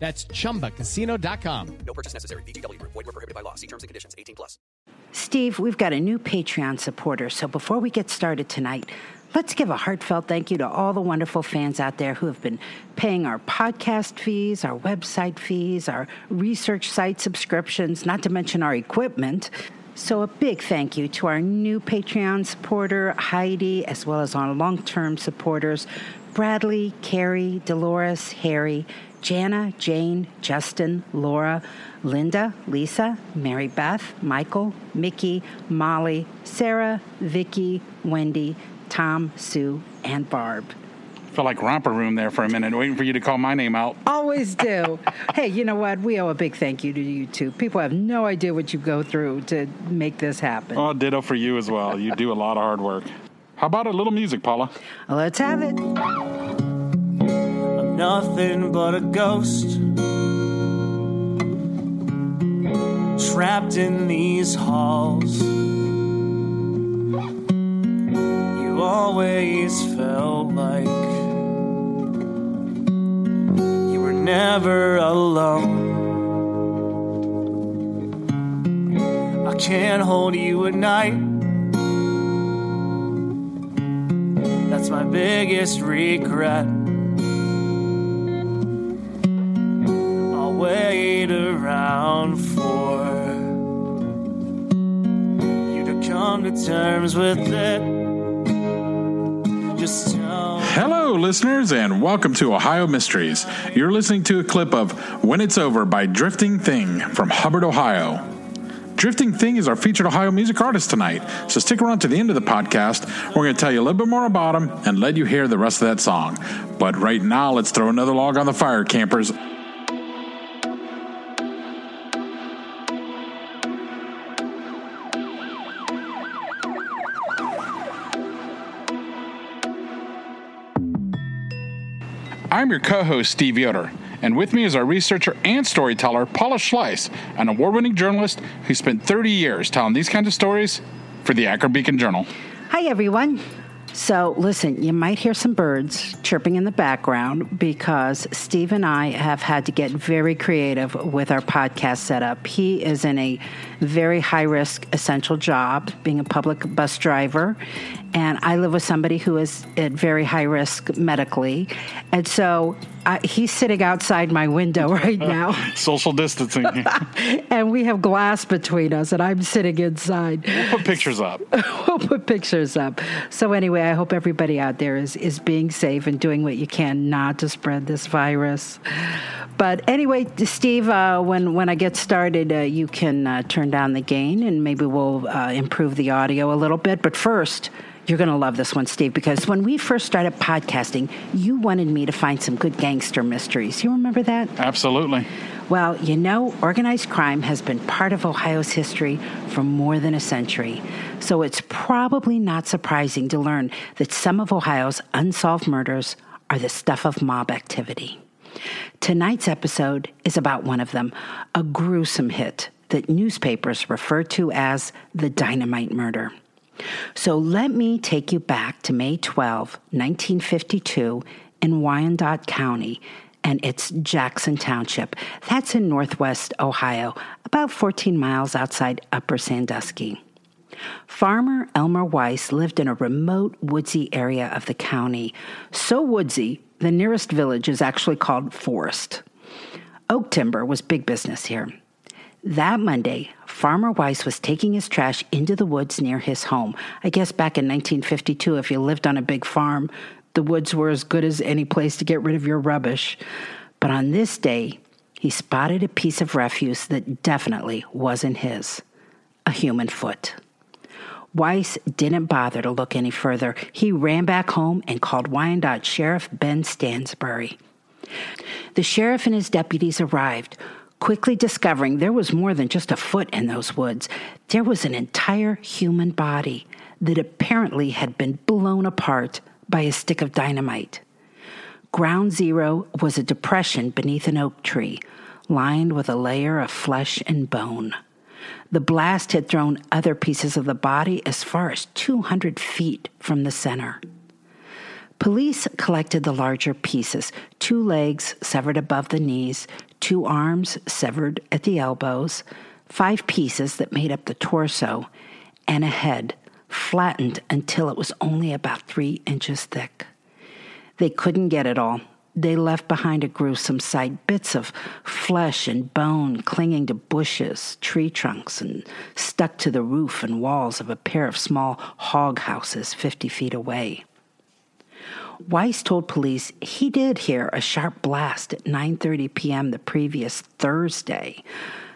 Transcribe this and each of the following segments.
That's chumbacasino.com. No purchase necessary. VGW Group. Void were prohibited by law. See terms and conditions. 18 plus. Steve, we've got a new Patreon supporter, so before we get started tonight, let's give a heartfelt thank you to all the wonderful fans out there who have been paying our podcast fees, our website fees, our research site subscriptions, not to mention our equipment. So, a big thank you to our new Patreon supporter, Heidi, as well as our long term supporters, Bradley, Carrie, Dolores, Harry, Jana, Jane, Justin, Laura, Linda, Lisa, Mary Beth, Michael, Mickey, Molly, Sarah, Vicky, Wendy, Tom, Sue, and Barb. I Felt like romper room there for a minute, waiting for you to call my name out. Always do. hey, you know what? We owe a big thank you to you two. People have no idea what you go through to make this happen. Oh, ditto for you as well. You do a lot of hard work. How about a little music, Paula? Let's have it. Nothing but a ghost. Trapped in these halls. You always felt like you were never alone. I can't hold you at night. That's my biggest regret. To terms with it. Just Hello, listeners, and welcome to Ohio Mysteries. You're listening to a clip of When It's Over by Drifting Thing from Hubbard, Ohio. Drifting Thing is our featured Ohio music artist tonight, so stick around to the end of the podcast. We're going to tell you a little bit more about him and let you hear the rest of that song. But right now, let's throw another log on the fire, campers. I'm your co host, Steve Yoder, and with me is our researcher and storyteller, Paula Schleis, an award winning journalist who spent 30 years telling these kinds of stories for the Akron Beacon Journal. Hi, everyone. So, listen, you might hear some birds chirping in the background because Steve and I have had to get very creative with our podcast setup. He is in a very high risk essential job, being a public bus driver, and I live with somebody who is at very high risk medically. And so I, he's sitting outside my window right now, Social distancing. and we have glass between us, and I'm sitting inside. We'll put pictures up. we'll put pictures up. So anyway, I hope everybody out there is is being safe and doing what you can not to spread this virus. But anyway, Steve, uh, when when I get started, uh, you can uh, turn down the gain and maybe we'll uh, improve the audio a little bit. But first. You're going to love this one, Steve, because when we first started podcasting, you wanted me to find some good gangster mysteries. You remember that? Absolutely. Well, you know, organized crime has been part of Ohio's history for more than a century. So it's probably not surprising to learn that some of Ohio's unsolved murders are the stuff of mob activity. Tonight's episode is about one of them, a gruesome hit that newspapers refer to as the dynamite murder. So let me take you back to May 12, 1952, in Wyandot County, and it's Jackson Township. That's in northwest Ohio, about 14 miles outside Upper Sandusky. Farmer Elmer Weiss lived in a remote, woodsy area of the county. So woodsy, the nearest village is actually called Forest. Oak timber was big business here. That Monday, Farmer Weiss was taking his trash into the woods near his home. I guess back in 1952, if you lived on a big farm, the woods were as good as any place to get rid of your rubbish. But on this day, he spotted a piece of refuse that definitely wasn't his a human foot. Weiss didn't bother to look any further. He ran back home and called Wyandot Sheriff Ben Stansbury. The sheriff and his deputies arrived. Quickly discovering there was more than just a foot in those woods. There was an entire human body that apparently had been blown apart by a stick of dynamite. Ground zero was a depression beneath an oak tree, lined with a layer of flesh and bone. The blast had thrown other pieces of the body as far as 200 feet from the center. Police collected the larger pieces two legs severed above the knees, two arms severed at the elbows, five pieces that made up the torso, and a head flattened until it was only about three inches thick. They couldn't get it all, they left behind a gruesome sight bits of flesh and bone clinging to bushes, tree trunks, and stuck to the roof and walls of a pair of small hog houses 50 feet away. Weiss told police he did hear a sharp blast at 9:30 p.m. the previous Thursday.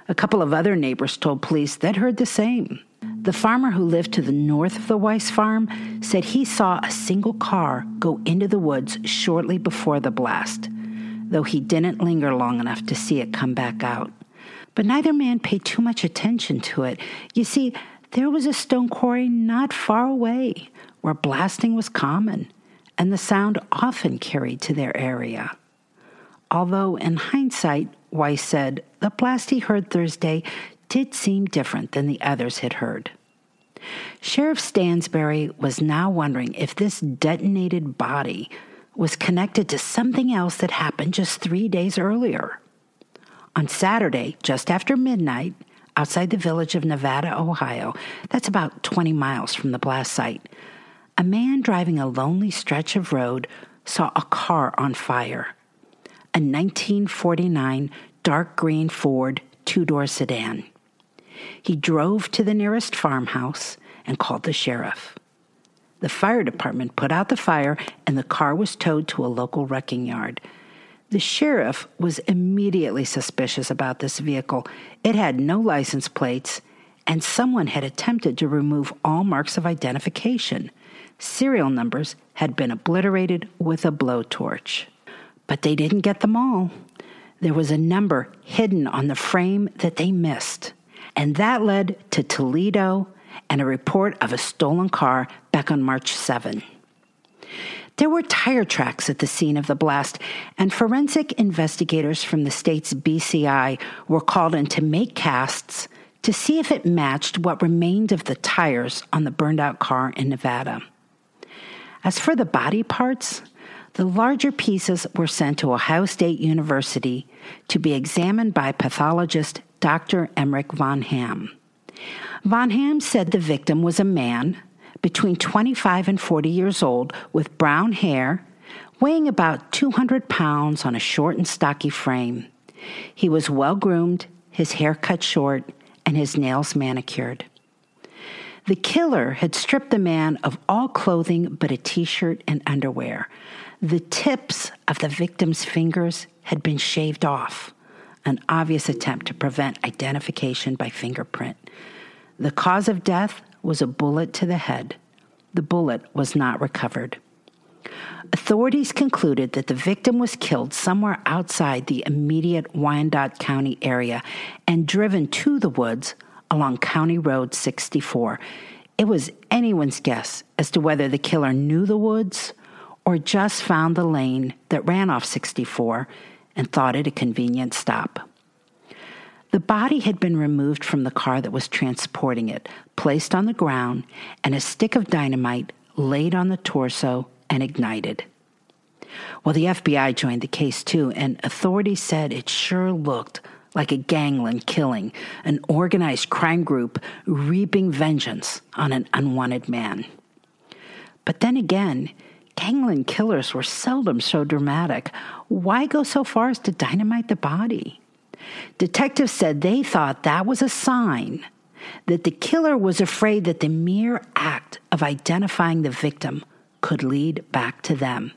A couple of other neighbors told police they'd heard the same. The farmer who lived to the north of the Weiss farm said he saw a single car go into the woods shortly before the blast, though he didn't linger long enough to see it come back out. But neither man paid too much attention to it. You see, there was a stone quarry not far away where blasting was common, and the sound often carried to their area. Although, in hindsight, Weiss said the blast he heard Thursday did seem different than the others had heard. Sheriff Stansbury was now wondering if this detonated body was connected to something else that happened just three days earlier. On Saturday, just after midnight, outside the village of Nevada, Ohio, that's about 20 miles from the blast site, a man driving a lonely stretch of road saw a car on fire. A 1949 dark green Ford two door sedan. He drove to the nearest farmhouse and called the sheriff. The fire department put out the fire and the car was towed to a local wrecking yard. The sheriff was immediately suspicious about this vehicle. It had no license plates, and someone had attempted to remove all marks of identification. Serial numbers had been obliterated with a blowtorch. But they didn't get them all. There was a number hidden on the frame that they missed. And that led to Toledo and a report of a stolen car back on March 7. There were tire tracks at the scene of the blast, and forensic investigators from the state's BCI were called in to make casts to see if it matched what remained of the tires on the burned out car in Nevada. As for the body parts, the larger pieces were sent to Ohio State University to be examined by pathologist Dr. Emmerich von Haam. Von Haam said the victim was a man between 25 and 40 years old with brown hair, weighing about 200 pounds on a short and stocky frame. He was well groomed, his hair cut short, and his nails manicured. The killer had stripped the man of all clothing but a t shirt and underwear. The tips of the victim's fingers had been shaved off an obvious attempt to prevent identification by fingerprint. The cause of death was a bullet to the head. The bullet was not recovered. Authorities concluded that the victim was killed somewhere outside the immediate Wyandot County area and driven to the woods along County Road 64. It was anyone's guess as to whether the killer knew the woods or just found the lane that ran off 64 and thought it a convenient stop. The body had been removed from the car that was transporting it, placed on the ground, and a stick of dynamite laid on the torso and ignited. Well, the FBI joined the case too, and authorities said it sure looked like a gangland killing, an organized crime group reaping vengeance on an unwanted man. But then again, gangland killers were seldom so dramatic. Why go so far as to dynamite the body? Detectives said they thought that was a sign that the killer was afraid that the mere act of identifying the victim could lead back to them.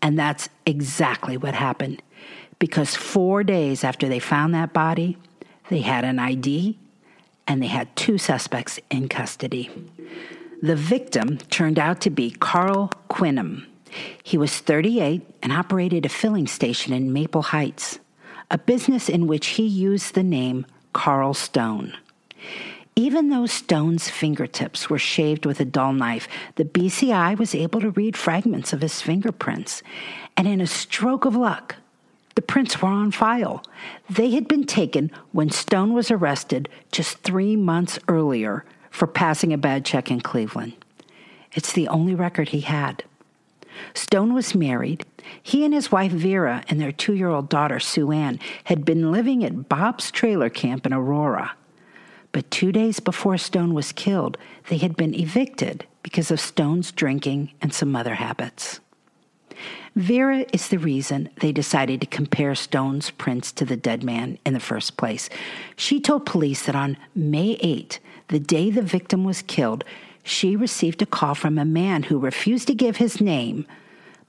And that's exactly what happened. Because four days after they found that body, they had an ID and they had two suspects in custody. The victim turned out to be Carl Quinham. He was 38 and operated a filling station in Maple Heights. a business in which he used the name Carl Stone. Even though Stone's fingertips were shaved with a dull knife, the BCI was able to read fragments of his fingerprints. And in a stroke of luck, the prints were on file. They had been taken when Stone was arrested just three months earlier for passing a bad check in Cleveland. It's the only record he had. Stone was married. He and his wife Vera and their two year old daughter Sue Ann had been living at Bob's trailer camp in Aurora. But two days before Stone was killed, they had been evicted because of Stone's drinking and some other habits. Vera is the reason they decided to compare Stone's prints to the dead man in the first place. She told police that on May 8, the day the victim was killed, she received a call from a man who refused to give his name,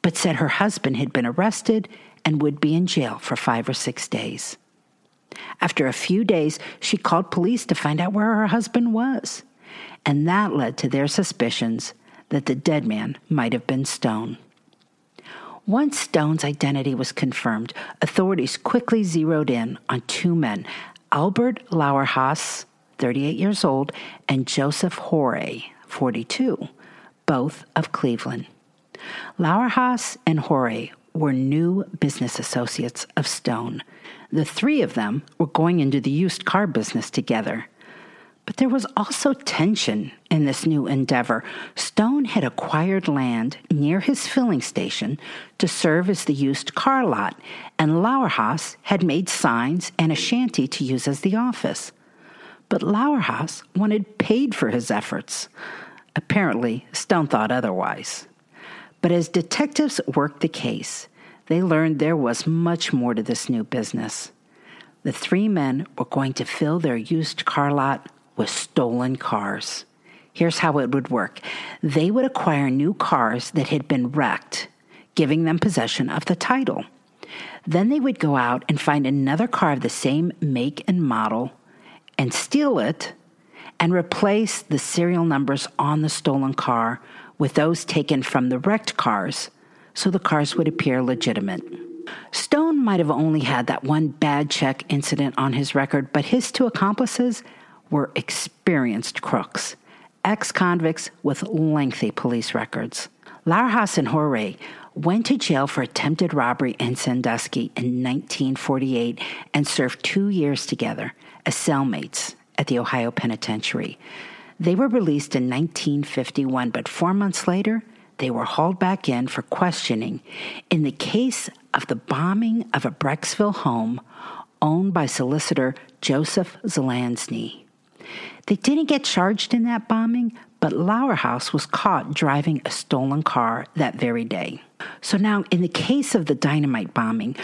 but said her husband had been arrested and would be in jail for five or six days. After a few days, she called police to find out where her husband was, and that led to their suspicions that the dead man might have been Stone. Once Stone's identity was confirmed, authorities quickly zeroed in on two men, Albert Lauerhaus, 38 years old, and Joseph Horay, 42, both of Cleveland. Lauerhaus and Horay were new business associates of Stone. The three of them were going into the used car business together. But there was also tension in this new endeavor. Stone had acquired land near his filling station to serve as the used car lot, and Lauerhaus had made signs and a shanty to use as the office. But Lauerhaus wanted paid for his efforts. Apparently, Stone thought otherwise. But as detectives worked the case, they learned there was much more to this new business. The three men were going to fill their used car lot with stolen cars. Here's how it would work they would acquire new cars that had been wrecked, giving them possession of the title. Then they would go out and find another car of the same make and model and steal it and replace the serial numbers on the stolen car with those taken from the wrecked cars so the cars would appear legitimate. Stone might have only had that one bad check incident on his record, but his two accomplices were experienced crooks, ex convicts with lengthy police records. Lauerhaus and Horay went to jail for attempted robbery in Sandusky in 1948 and served two years together as cellmates at the Ohio Penitentiary. They were released in 1951, but four months later, they were hauled back in for questioning in the case of the bombing of a Brecksville home owned by solicitor Joseph Zelansny. They didn't get charged in that bombing, but Lauerhaus was caught driving a stolen car that very day. So now, in the case of the dynamite bombing,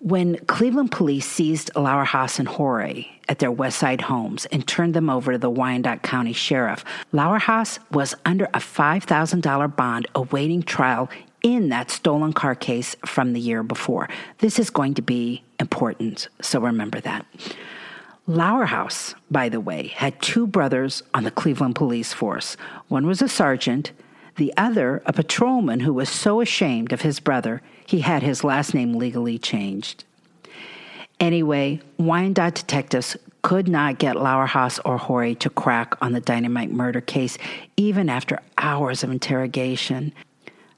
when Cleveland police seized Lauerhaus and Horay at their West Side homes and turned them over to the Wyandot County Sheriff, Lauerhaus was under a $5,000 bond awaiting trial in that stolen car case from the year before. This is going to be important, so remember that. Lauerhaus, by the way, had two brothers on the Cleveland police force. One was a sergeant, the other a patrolman who was so ashamed of his brother he had his last name legally changed. Anyway, Wyandot detectives could not get Lauerhaus or Horay to crack on the dynamite murder case, even after hours of interrogation.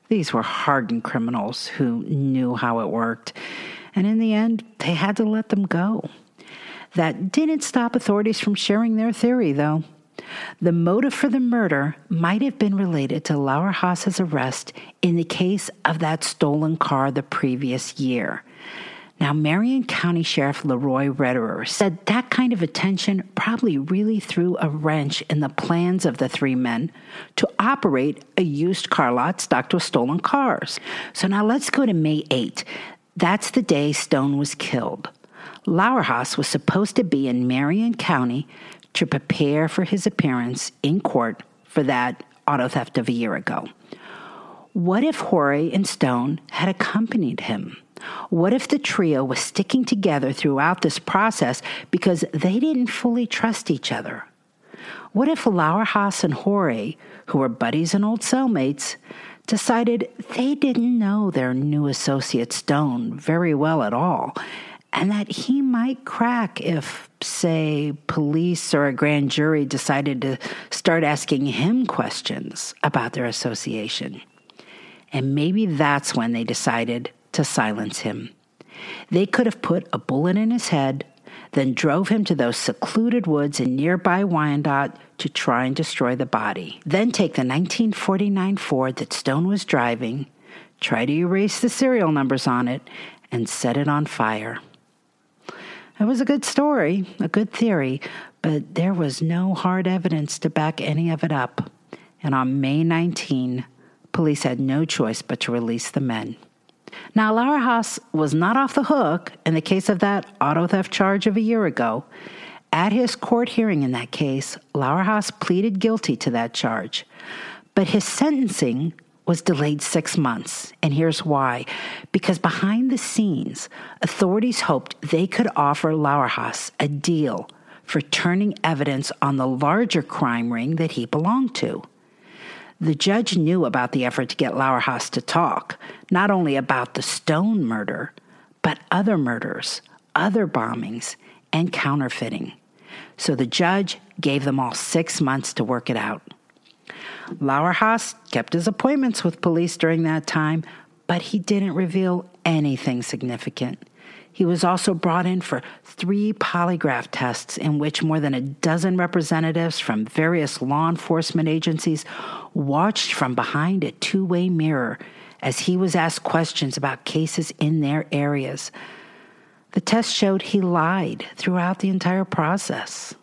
These were hardened criminals who knew how it worked, and in the end, they had to let them go. That didn't stop authorities from sharing their theory, though. The motive for the murder might have been related to Lauerhaus's arrest in the case of that stolen car the previous year. Now, Marion County Sheriff Leroy Rederer said that kind of attention probably really threw a wrench in the plans of the three men to operate a used car lot stocked with stolen cars. So now let's go to May 8. That's the day Stone was killed. Lauerhaus was supposed to be in Marion County to prepare for his appearance in court for that auto theft of a year ago. What if Horay and Stone had accompanied him? What if the trio was sticking together throughout this process because they didn't fully trust each other? What if Lauerhaus and Horay, who were buddies and old cellmates, decided they didn't know their new associate Stone very well at all and that he might crack if, say, police or a grand jury decided to start asking him questions about their association. And maybe that's when they decided to silence him. They could have put a bullet in his head, then drove him to those secluded woods in nearby Wyandot to try and destroy the body. Then take the 1949 Ford that Stone was driving, try to erase the serial numbers on it, and set it on fire. It was a good story, a good theory, but there was no hard evidence to back any of it up. And on May 19, police had no choice but to release the men. Now, Lauerhaus was not off the hook in the case of that auto theft charge of a year ago. At his court hearing in that case, Lauerhaus pleaded guilty to that charge. But his sentencing was delayed six months. And here's why. Because behind the scenes, authorities hoped they could offer Lauerhaus a deal for turning evidence on the larger crime ring that he belonged to. The judge knew about the effort to get Lauerhaus to talk, not only about the Stone murder, but other murders, other bombings, and counterfeiting. So the judge gave them all six months to work it out. Lauerhaus kept his appointments with police during that time, but he didn't reveal anything significant. He was also brought in for three polygraph tests in which more than a dozen representatives from various law enforcement agencies watched from behind a two way mirror as he was asked questions about cases in their areas. The test showed he lied throughout the entire process.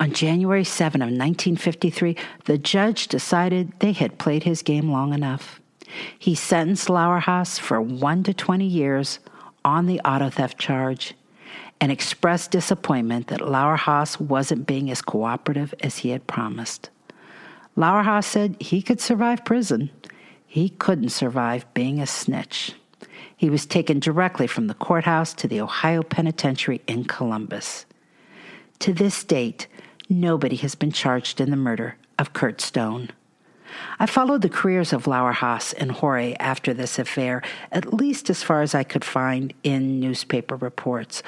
On January 7 of 1953, the judge decided they had played his game long enough. He sentenced Lauerhaus for 1 to 20 years on the auto theft charge and expressed disappointment that Lauerhaus wasn't being as cooperative as he had promised. Lauerhaus said he could survive prison. He couldn't survive being a snitch. He was taken directly from the courthouse to the Ohio Penitentiary in Columbus. To this date, nobody has been charged in the murder of Kurt Stone. I followed the careers of Lauerhaus and Horay after this affair, at least as far as I could find in newspaper reports.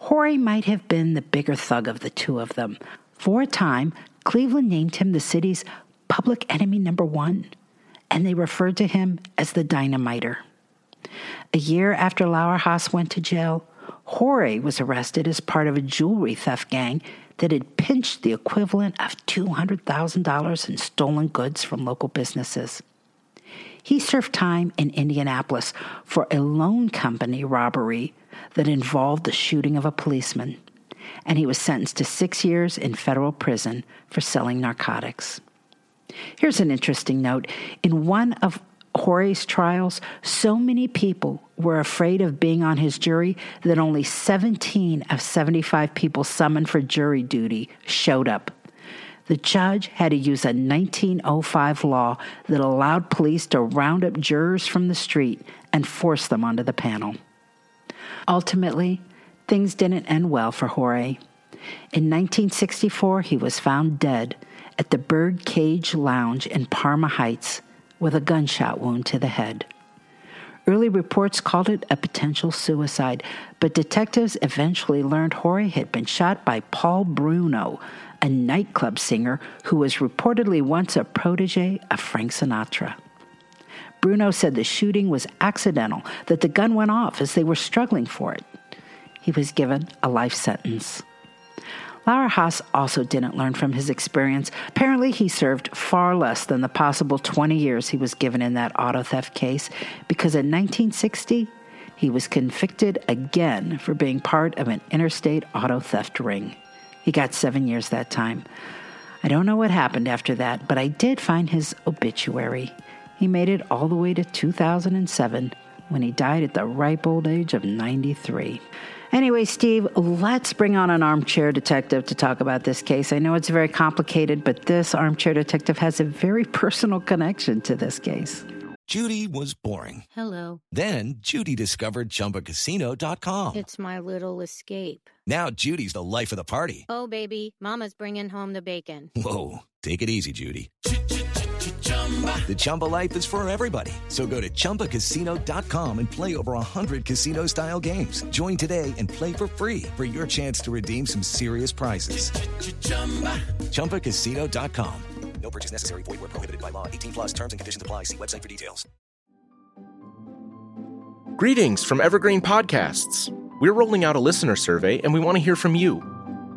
Horay might have been the bigger thug of the two of them. For a time, Cleveland named him the city's public enemy number one, and they referred to him as the dynamiter. A year after Lauerhaus went to jail, Horay was arrested as part of a jewelry theft gang that had pinched the equivalent of $200,000 in stolen goods from local businesses. He served time in Indianapolis for a loan company robbery that involved the shooting of a policeman, and he was sentenced to six years in federal prison for selling narcotics. Here's an interesting note. In one of Horay's trials, so many people were afraid of being on his jury that only 17 of 75 people summoned for jury duty showed up. The judge had to use a 1905 law that allowed police to round up jurors from the street and force them onto the panel. Ultimately, things didn't end well for Horay. In 1964, he was found dead at the Bird Cage Lounge in Parma Heights with a gunshot wound to the head. Early reports called it a potential suicide, but detectives eventually learned Horay had been shot by Paul Bruno, a nightclub singer who was reportedly once a protege of Frank Sinatra. Bruno said the shooting was accidental, that the gun went off as they were struggling for it. He was given a life sentence. Lauerhaus also didn't learn from his experience. Apparently, he served far less than the possible 20 years he was given in that auto theft case because in 1960, he was convicted again for being part of an interstate auto theft ring. He got seven years that time. I don't know what happened after that, but I did find his obituary. He made it all the way to 2007 when he died at the ripe old age of 93. Anyway, Steve, let's bring on an armchair detective to talk about this case. I know it's very complicated, but this armchair detective has a very personal connection to this case. Judy was boring. Hello. Then Judy discovered chumbacasino.com. It's my little escape. Now Judy's the life of the party. Oh, baby, Mama's bringing home the bacon. Whoa. Take it easy, Judy. The Chumba life is for everybody. So go to ChumbaCasino.com and play over 100 casino style games. Join today and play for free for your chance to redeem some serious prizes. ChumbaCasino.com. No purchase necessary. Void where prohibited by law. 18 plus terms and conditions apply. See website for details. Greetings from Evergreen Podcasts. We're rolling out a listener survey and we want to hear from you.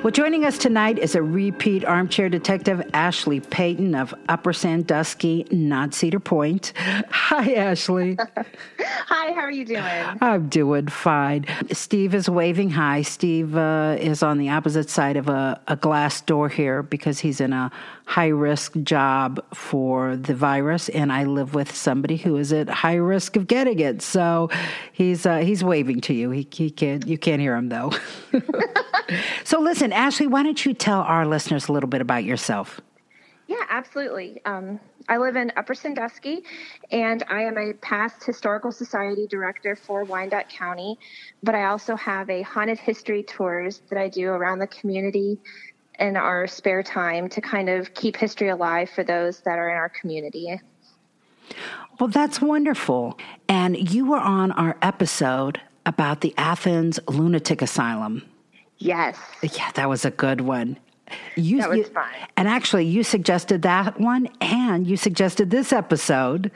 Well, joining us tonight is a repeat armchair detective, Ashley Payton of Upper Sandusky, not Cedar Point. Hi, Ashley. Hi, how are you doing? I'm doing fine. Steve is waving hi. Steve uh, is on the opposite side of a, a glass door here because he's in a high risk job for the virus, and I live with somebody who is at high risk of getting it. So he's uh, he's waving to you. He, he can't you can't hear him though. so listen, Ashley, why don't you tell our listeners a little bit about yourself? Yeah, absolutely. Um, I live in Upper Sandusky, and I am a past Historical Society director for Wyandot County, but I also have a haunted history tours that I do around the community in our spare time to kind of keep history alive for those that are in our community. Well, that's wonderful. And you were on our episode about the Athens Lunatic Asylum. Yes. Yeah, that was a good one. You, That was you- fun. And actually, you suggested that one and you suggested this episode,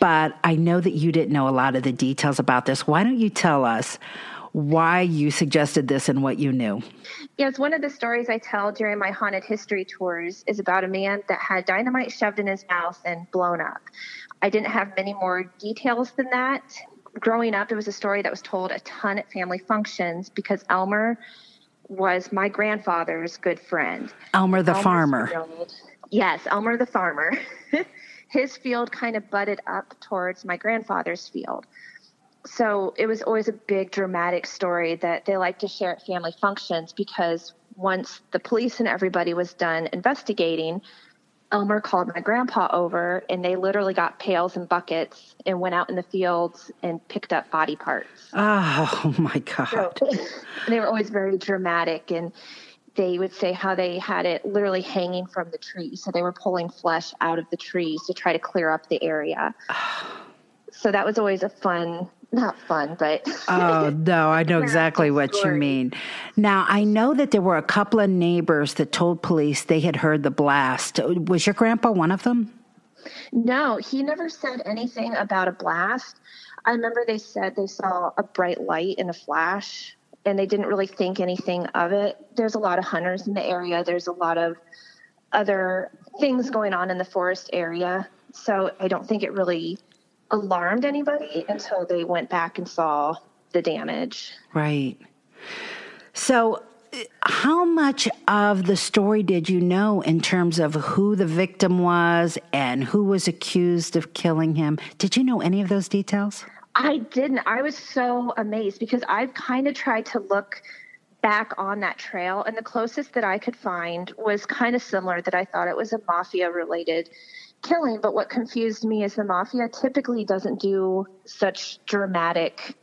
but I know that you didn't know a lot of the details about this. Why don't you tell us why you suggested this and what you knew? Yes, one of the stories I tell during my haunted history tours is about a man that had dynamite shoved in his mouth and blown up. I didn't have many more details than that. Growing up, it was a story that was told a ton at family functions because Elmer was my grandfather's good friend. Elmer the Elmer's farmer. field- yes, Elmer the farmer. His field kind of butted up towards my grandfather's field. So it was always a big dramatic story that they like to share at family functions because once the police and everybody was done investigating, Elmer called my grandpa over and they literally got pails and buckets and went out in the fields and picked up body parts. Oh my God. they were always very dramatic and they would say how they had it literally hanging from the tree. So they were pulling flesh out of the trees to try to clear up the area. so that was always a fun, not fun, but Oh, no, I know exactly what you mean. Now, I know that there were a couple of neighbors that told police they had heard the blast. Was your grandpa one of them? no, he never said anything about a blast. I remember they said they saw a bright light and a flash and they didn't really think anything of it. There's a lot of hunters in the area. There's a lot of other things going on in the forest area. So I don't think it really alarmed anybody until they went back and saw the damage. Right. So, how much of the story did you know in terms of who the victim was and who was accused of killing him? Did you know any of those details? I didn't. I was so amazed because I've kind of tried to look back on that trail, and the closest that I could find was kind of similar that I thought it was a mafia related killing. But what confused me is the mafia typically doesn't do such dramatic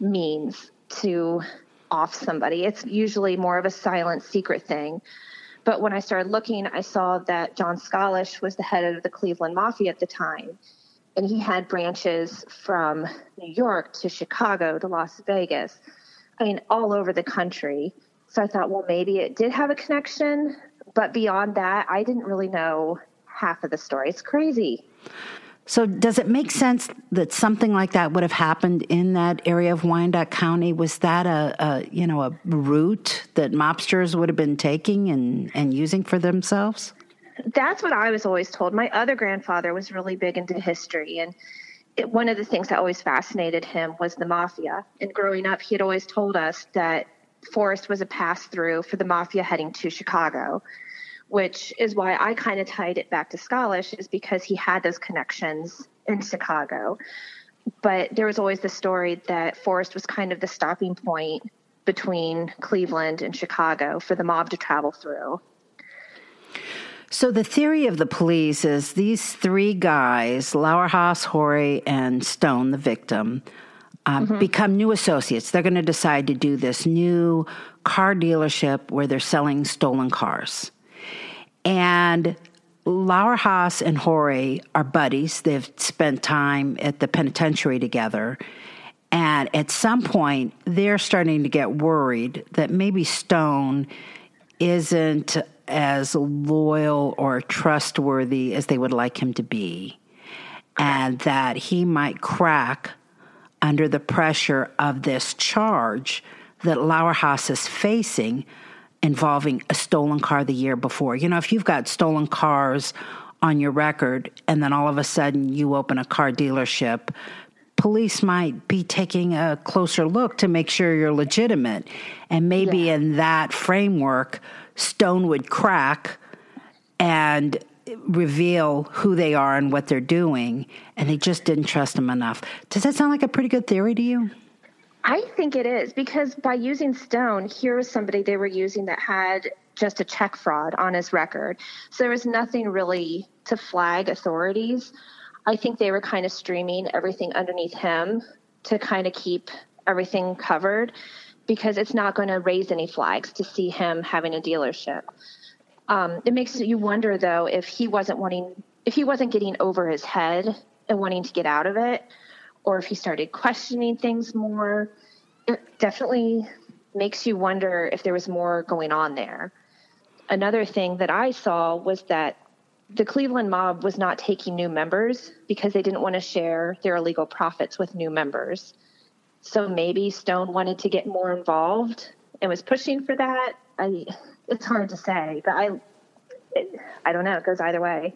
means to off somebody, it's usually more of a silent secret thing. But when I started looking, I saw that John Scalish was the head of the Cleveland Mafia at the time and he had branches from New York to Chicago to Las Vegas. I mean, all over the country. So I thought, well, maybe it did have a connection, but beyond that, I didn't really know half of the story. It's crazy. So, does it make sense that something like that would have happened in that area of Wyandot County? Was that a, a you know a route that mobsters would have been taking and, and using for themselves? that's what I was always told. My other grandfather was really big into history, and it, one of the things that always fascinated him was the mafia. And growing up, he had always told us that Forest was a pass through for the mafia heading to Chicago, which is why I kind of tied it back to Scalish, is because he had those connections in Chicago. But there was always the story that Forest was kind of the stopping point between Cleveland and Chicago for the mob to travel through. So the theory of the police is these three guys, Lauerhaus, Horry, and Stone, the victim, uh, mm-hmm. become new associates. They're going to decide to do this new car dealership where they're selling stolen cars. And Lauerhaus and Horry are buddies. They've spent time at the penitentiary together. And at some point, they're starting to get worried that maybe Stone isn't as loyal or trustworthy as they would like him to be, and that he might crack under the pressure of this charge that Lauerhaus is facing involving a stolen car the year before. You know, if you've got stolen cars on your record and then all of a sudden you open a car dealership, police might be taking a closer look to make sure you're legitimate. And maybe yeah. in that framework, Stone would crack and reveal who they are and what they're doing, and they just didn't trust him enough. Does that sound like a pretty good theory to you? I think it is because by using Stone, here was somebody they were using that had just a check fraud on his record. So there was nothing really to flag authorities. I think they were kind of streaming everything underneath him to kind of keep everything covered because it's not going to raise any flags to see him having a dealership. Um, it makes you wonder though if he wasn't wanting, if he wasn't getting over his head and wanting to get out of it, or if he started questioning things more. It definitely makes you wonder if there was more going on there. Another thing that I saw was that the Cleveland mob was not taking new members because they didn't want to share their illegal profits with new members. So maybe Stone wanted to get more involved and was pushing for that. I, it's hard to say, but I, it, I don't know. It goes either way.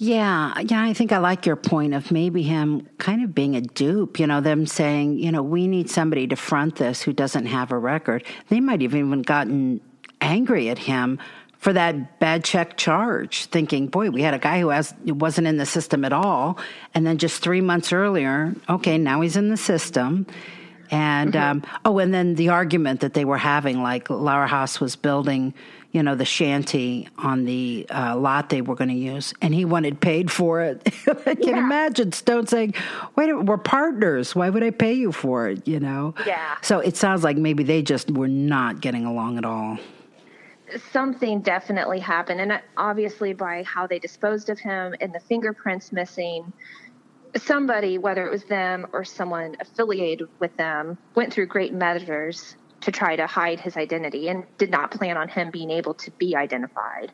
Yeah, yeah, I think I like your point of maybe him kind of being a dupe, you know, them saying, you know, we need somebody to front this who doesn't have a record. They might have even gotten angry at him for that bad check charge, thinking, boy, we had a guy who has, wasn't in the system at all. And then just three months earlier, okay, now he's in the system. And, mm-hmm. um, oh, and then the argument that they were having, like Lauerhaus was building, you know, the shanty on the uh, lot they were going to use, and he wanted paid for it. I can yeah. imagine Stone saying, wait, we're partners. Why would I pay you for it, you know? Yeah. So it sounds like maybe they just were not getting along at all something definitely happened. And obviously, by how they disposed of him and the fingerprints missing, somebody, whether it was them or someone affiliated with them, went through great measures to try to hide his identity and did not plan on him being able to be identified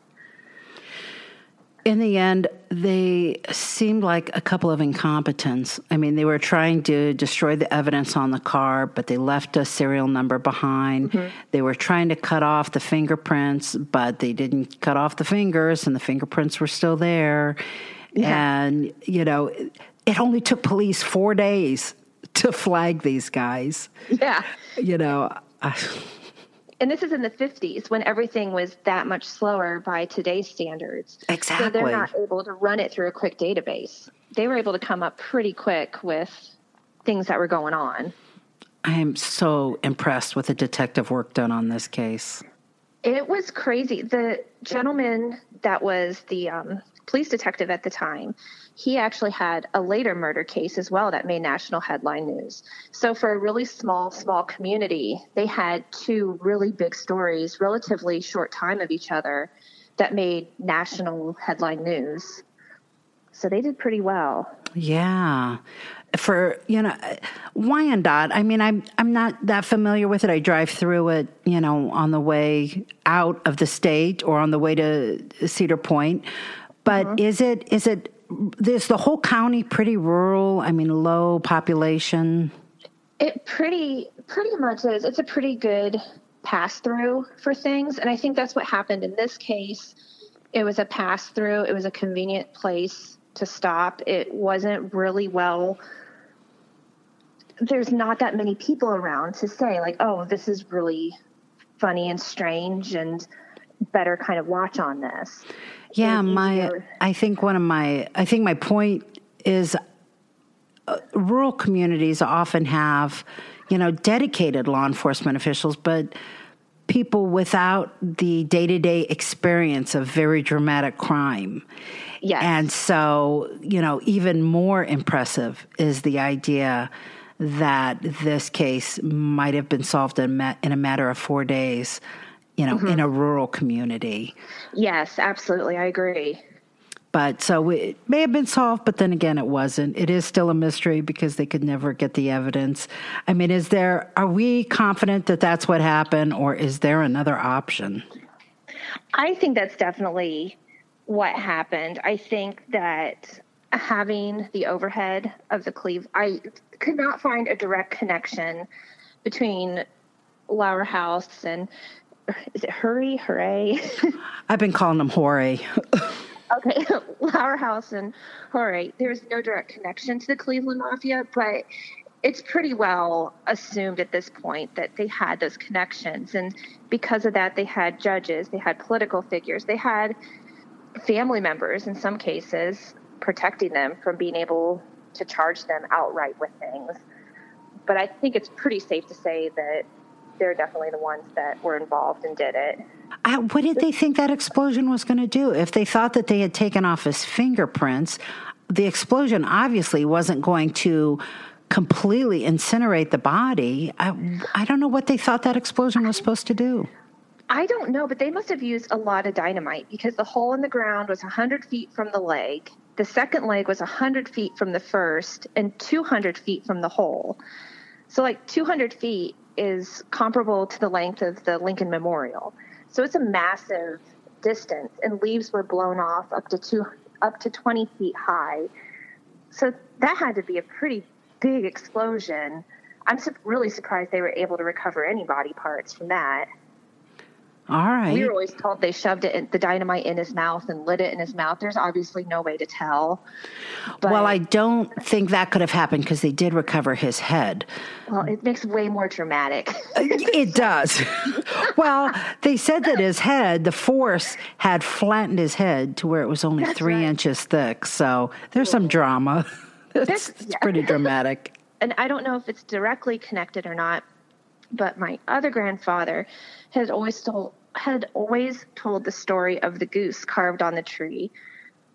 in the end, they seemed like a couple of incompetents. I mean, they were trying to destroy the evidence on the car, but they left a serial number behind. Mm-hmm. They were trying to cut off the fingerprints, but they didn't cut off the fingers, and the fingerprints were still there. Yeah. And, you know, it only took police four days to flag these guys. Yeah. You know, I, and this is in the 50s when everything was that much slower by today's standards. Exactly. So they're not able to run it through a quick database. They were able to come up pretty quick with things that were going on. I am so impressed with the detective work done on this case. It was crazy. The gentleman that was the um, police detective at the time, he actually had a later murder case as well that made national headline news. So, for a really small, small community, they had two really big stories, relatively short time of each other, that made national headline news. So, they did pretty well. Yeah. For you know, Wyandot. I mean, I'm I'm not that familiar with it. I drive through it, you know, on the way out of the state or on the way to Cedar Point. But mm-hmm. is it is it is the whole county pretty rural? I mean, low population. It pretty pretty much is. It's a pretty good pass through for things, and I think that's what happened in this case. It was a pass through. It was a convenient place to stop. It wasn't really well. There's not that many people around to say like, "Oh, this is really funny and strange and better kind of watch on this." Yeah, my I think one of my I think my point is uh, rural communities often have, you know, dedicated law enforcement officials, but people without the day-to-day experience of very dramatic crime. Yes. And so, you know, even more impressive is the idea that this case might have been solved in, ma- in a matter of 4 days you know, mm-hmm. in a rural community. Yes, absolutely. I agree. But so it may have been solved, but then again, it wasn't. It is still a mystery because they could never get the evidence. I mean, is there, are we confident that that's what happened, or is there another option? I think that's definitely what happened. I think that having the overhead of the cleave, I could not find a direct connection between Lauerhaus and is it Hurry, Hooray? I've been calling them Hooray. okay, Lauerhaus and Hooray. There's no direct connection to the Cleveland Mafia, but it's pretty well assumed at this point that they had those connections. And because of that, they had judges, they had political figures, they had family members in some cases protecting them from being able to charge them outright with things. But I think it's pretty safe to say that they're definitely the ones that were involved and did it. Uh, what did they think that explosion was going to do? If they thought that they had taken off his fingerprints, the explosion obviously wasn't going to completely incinerate the body. I, I don't know what they thought that explosion was supposed to do. I don't know, but they must have used a lot of dynamite because the hole in the ground was 100 feet from the leg. The second leg was 100 feet from the first and 200 feet from the hole. So, like 200 feet is comparable to the length of the Lincoln Memorial. So it's a massive distance, and leaves were blown off up to two, up to 20 feet high. So that had to be a pretty big explosion. I'm really surprised they were able to recover any body parts from that. All right. We were always told they shoved it in, the dynamite in his mouth and lit it in his mouth. There's obviously no way to tell. But, well, I don't think that could have happened because they did recover his head. Well, it makes way more dramatic. Uh, it does. well, they said that his head, the force had flattened his head to where it was only That's three right. inches thick. So there's some drama. it's, it's pretty dramatic. And I don't know if it's directly connected or not, but my other grandfather had always told had always told the story of the goose carved on the tree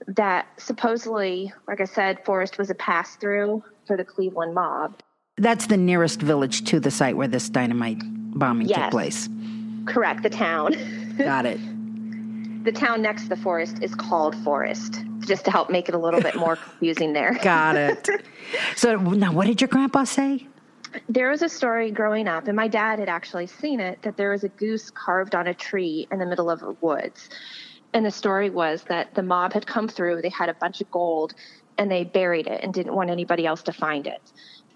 that supposedly, like I said, Forest was a pass through for the Cleveland mob. That's the nearest village to the site where this dynamite bombing yes. took place. Correct, the town. Got it. the town next to the forest is called Forest, just to help make it a little bit more confusing there. Got it. So now, what did your grandpa say? There was a story growing up, and my dad had actually seen it, that there was a goose carved on a tree in the middle of the woods. And the story was that the mob had come through, they had a bunch of gold, and they buried it and didn't want anybody else to find it.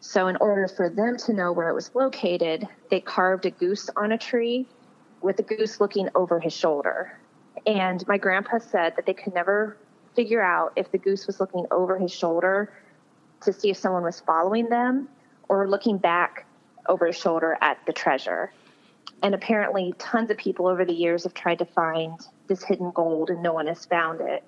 So, in order for them to know where it was located, they carved a goose on a tree with the goose looking over his shoulder. And my grandpa said that they could never figure out if the goose was looking over his shoulder to see if someone was following them or looking back over his shoulder at the treasure. And apparently, tons of people over the years have tried to find this hidden gold and no one has found it.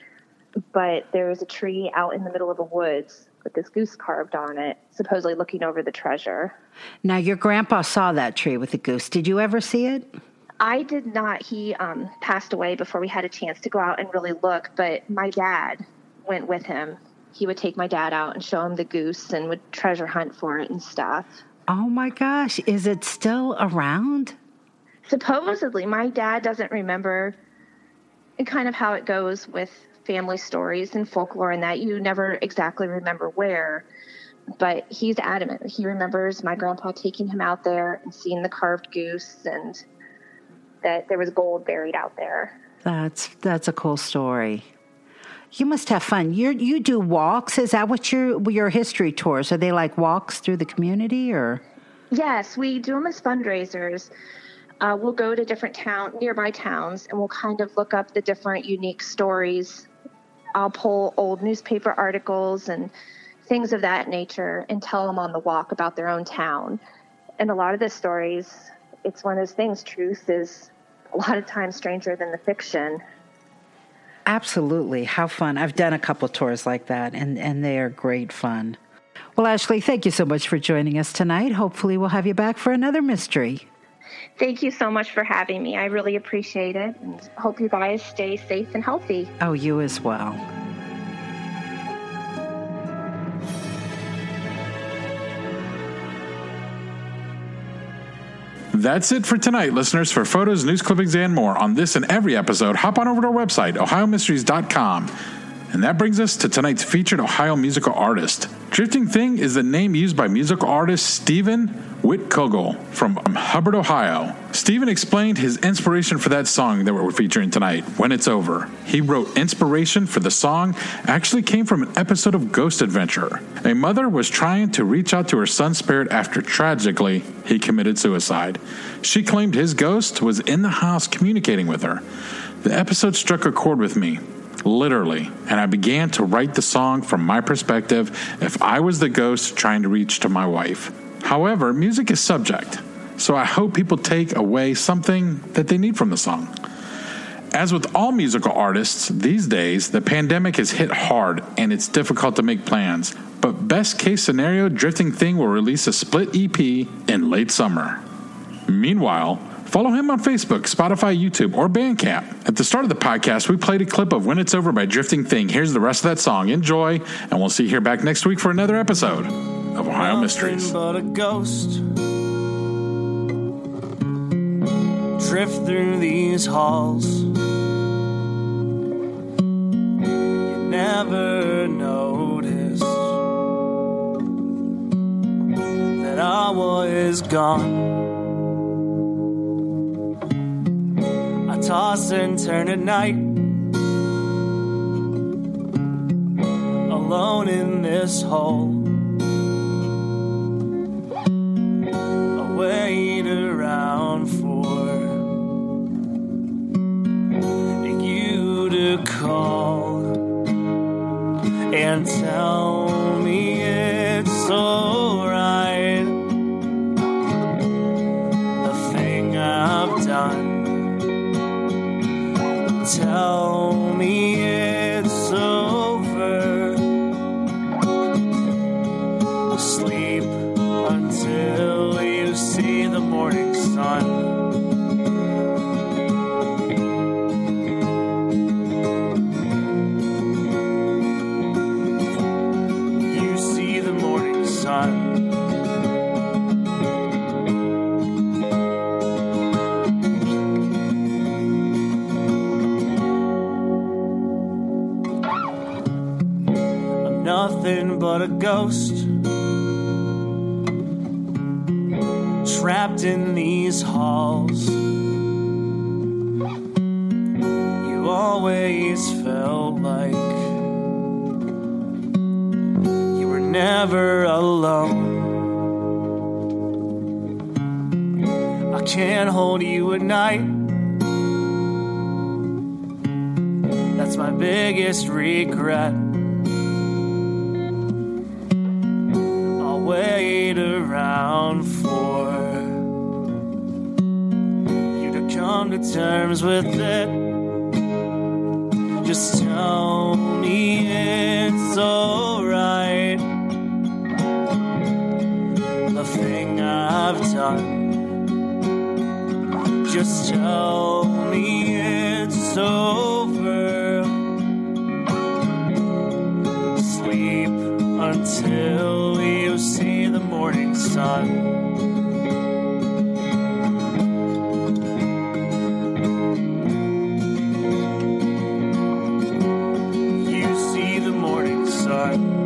But there is a tree out in the middle of the woods with this goose carved on it, supposedly looking over the treasure. Now, your grandpa saw that tree with the goose. Did you ever see it? I did not. He um, passed away before we had a chance to go out and really look, but my dad went with him he would take my dad out and show him the goose and would treasure hunt for it and stuff. Oh my gosh, is it still around? Supposedly, my dad doesn't remember kind of how it goes with family stories and folklore and that you never exactly remember where but he's adamant he remembers my grandpa taking him out there and seeing the carved goose and that there was gold buried out there that's that's a cool story you must have fun. You you do walks. Is that what your your history tours? Are they like walks through the community or? Yes, we do them as fundraisers. uh, we'll go to different town nearby towns and we'll kind of look up the different unique stories. I'll pull old newspaper articles and things of that nature and tell them on the walk about their own town. And a lot of the stories, it's one of those things. Truth is a lot of times stranger than the fiction. Absolutely. How fun. I've done a couple tours like that, and, and they are great fun. Well, Ashley, thank you so much for joining us tonight. Hopefully, we'll have you back for another mystery. Thank you so much for having me. I really appreciate it and hope you guys stay safe and healthy. Oh, you as well. That's it for tonight, listeners. For photos, news clippings, and more on this and every episode, hop on over to our website, ohiomysteries.com. And that brings us to tonight's featured Ohio musical artist. Drifting Thing is the name used by musical artist Stephen Whitkogel from um, Hubbard, Ohio. Stephen explained his inspiration for that song that we're featuring tonight, When It's Over. He wrote inspiration for the song actually came from an episode of Ghost Adventure. A mother was trying to reach out to her son's spirit after tragically he committed suicide. She claimed his ghost was in the house communicating with her. The episode struck a chord with me literally, and I began to write the song from my perspective if I was the ghost trying to reach to my wife. However, music is subject, so I hope people take away something that they need from the song. As with all musical artists these days, the pandemic has hit hard and it's difficult to make plans. But best case scenario, Drifting Thing will release a split EP in late summer. Meanwhile, Follow him on Facebook, Spotify, YouTube, or Bandcamp. At the start of the podcast, we played a clip of When It's Over by Drifting Thing. Here's the rest of that song. Enjoy, and we'll see you here back next week for another episode of Ohio Mysteries. But a ghost. Drift through these halls. You never noticed that I was gone. Toss and turn at night. Alone in this hole. I wait around for you to call and tell me it's alright. Nothing but a ghost. Trapped in these halls. You always felt like you were never alone. I can't hold you at night. That's my biggest regret. To terms with it. Just tell me it's alright. The thing I've done. Just tell me it's over. Sleep until you see the morning sun. Morning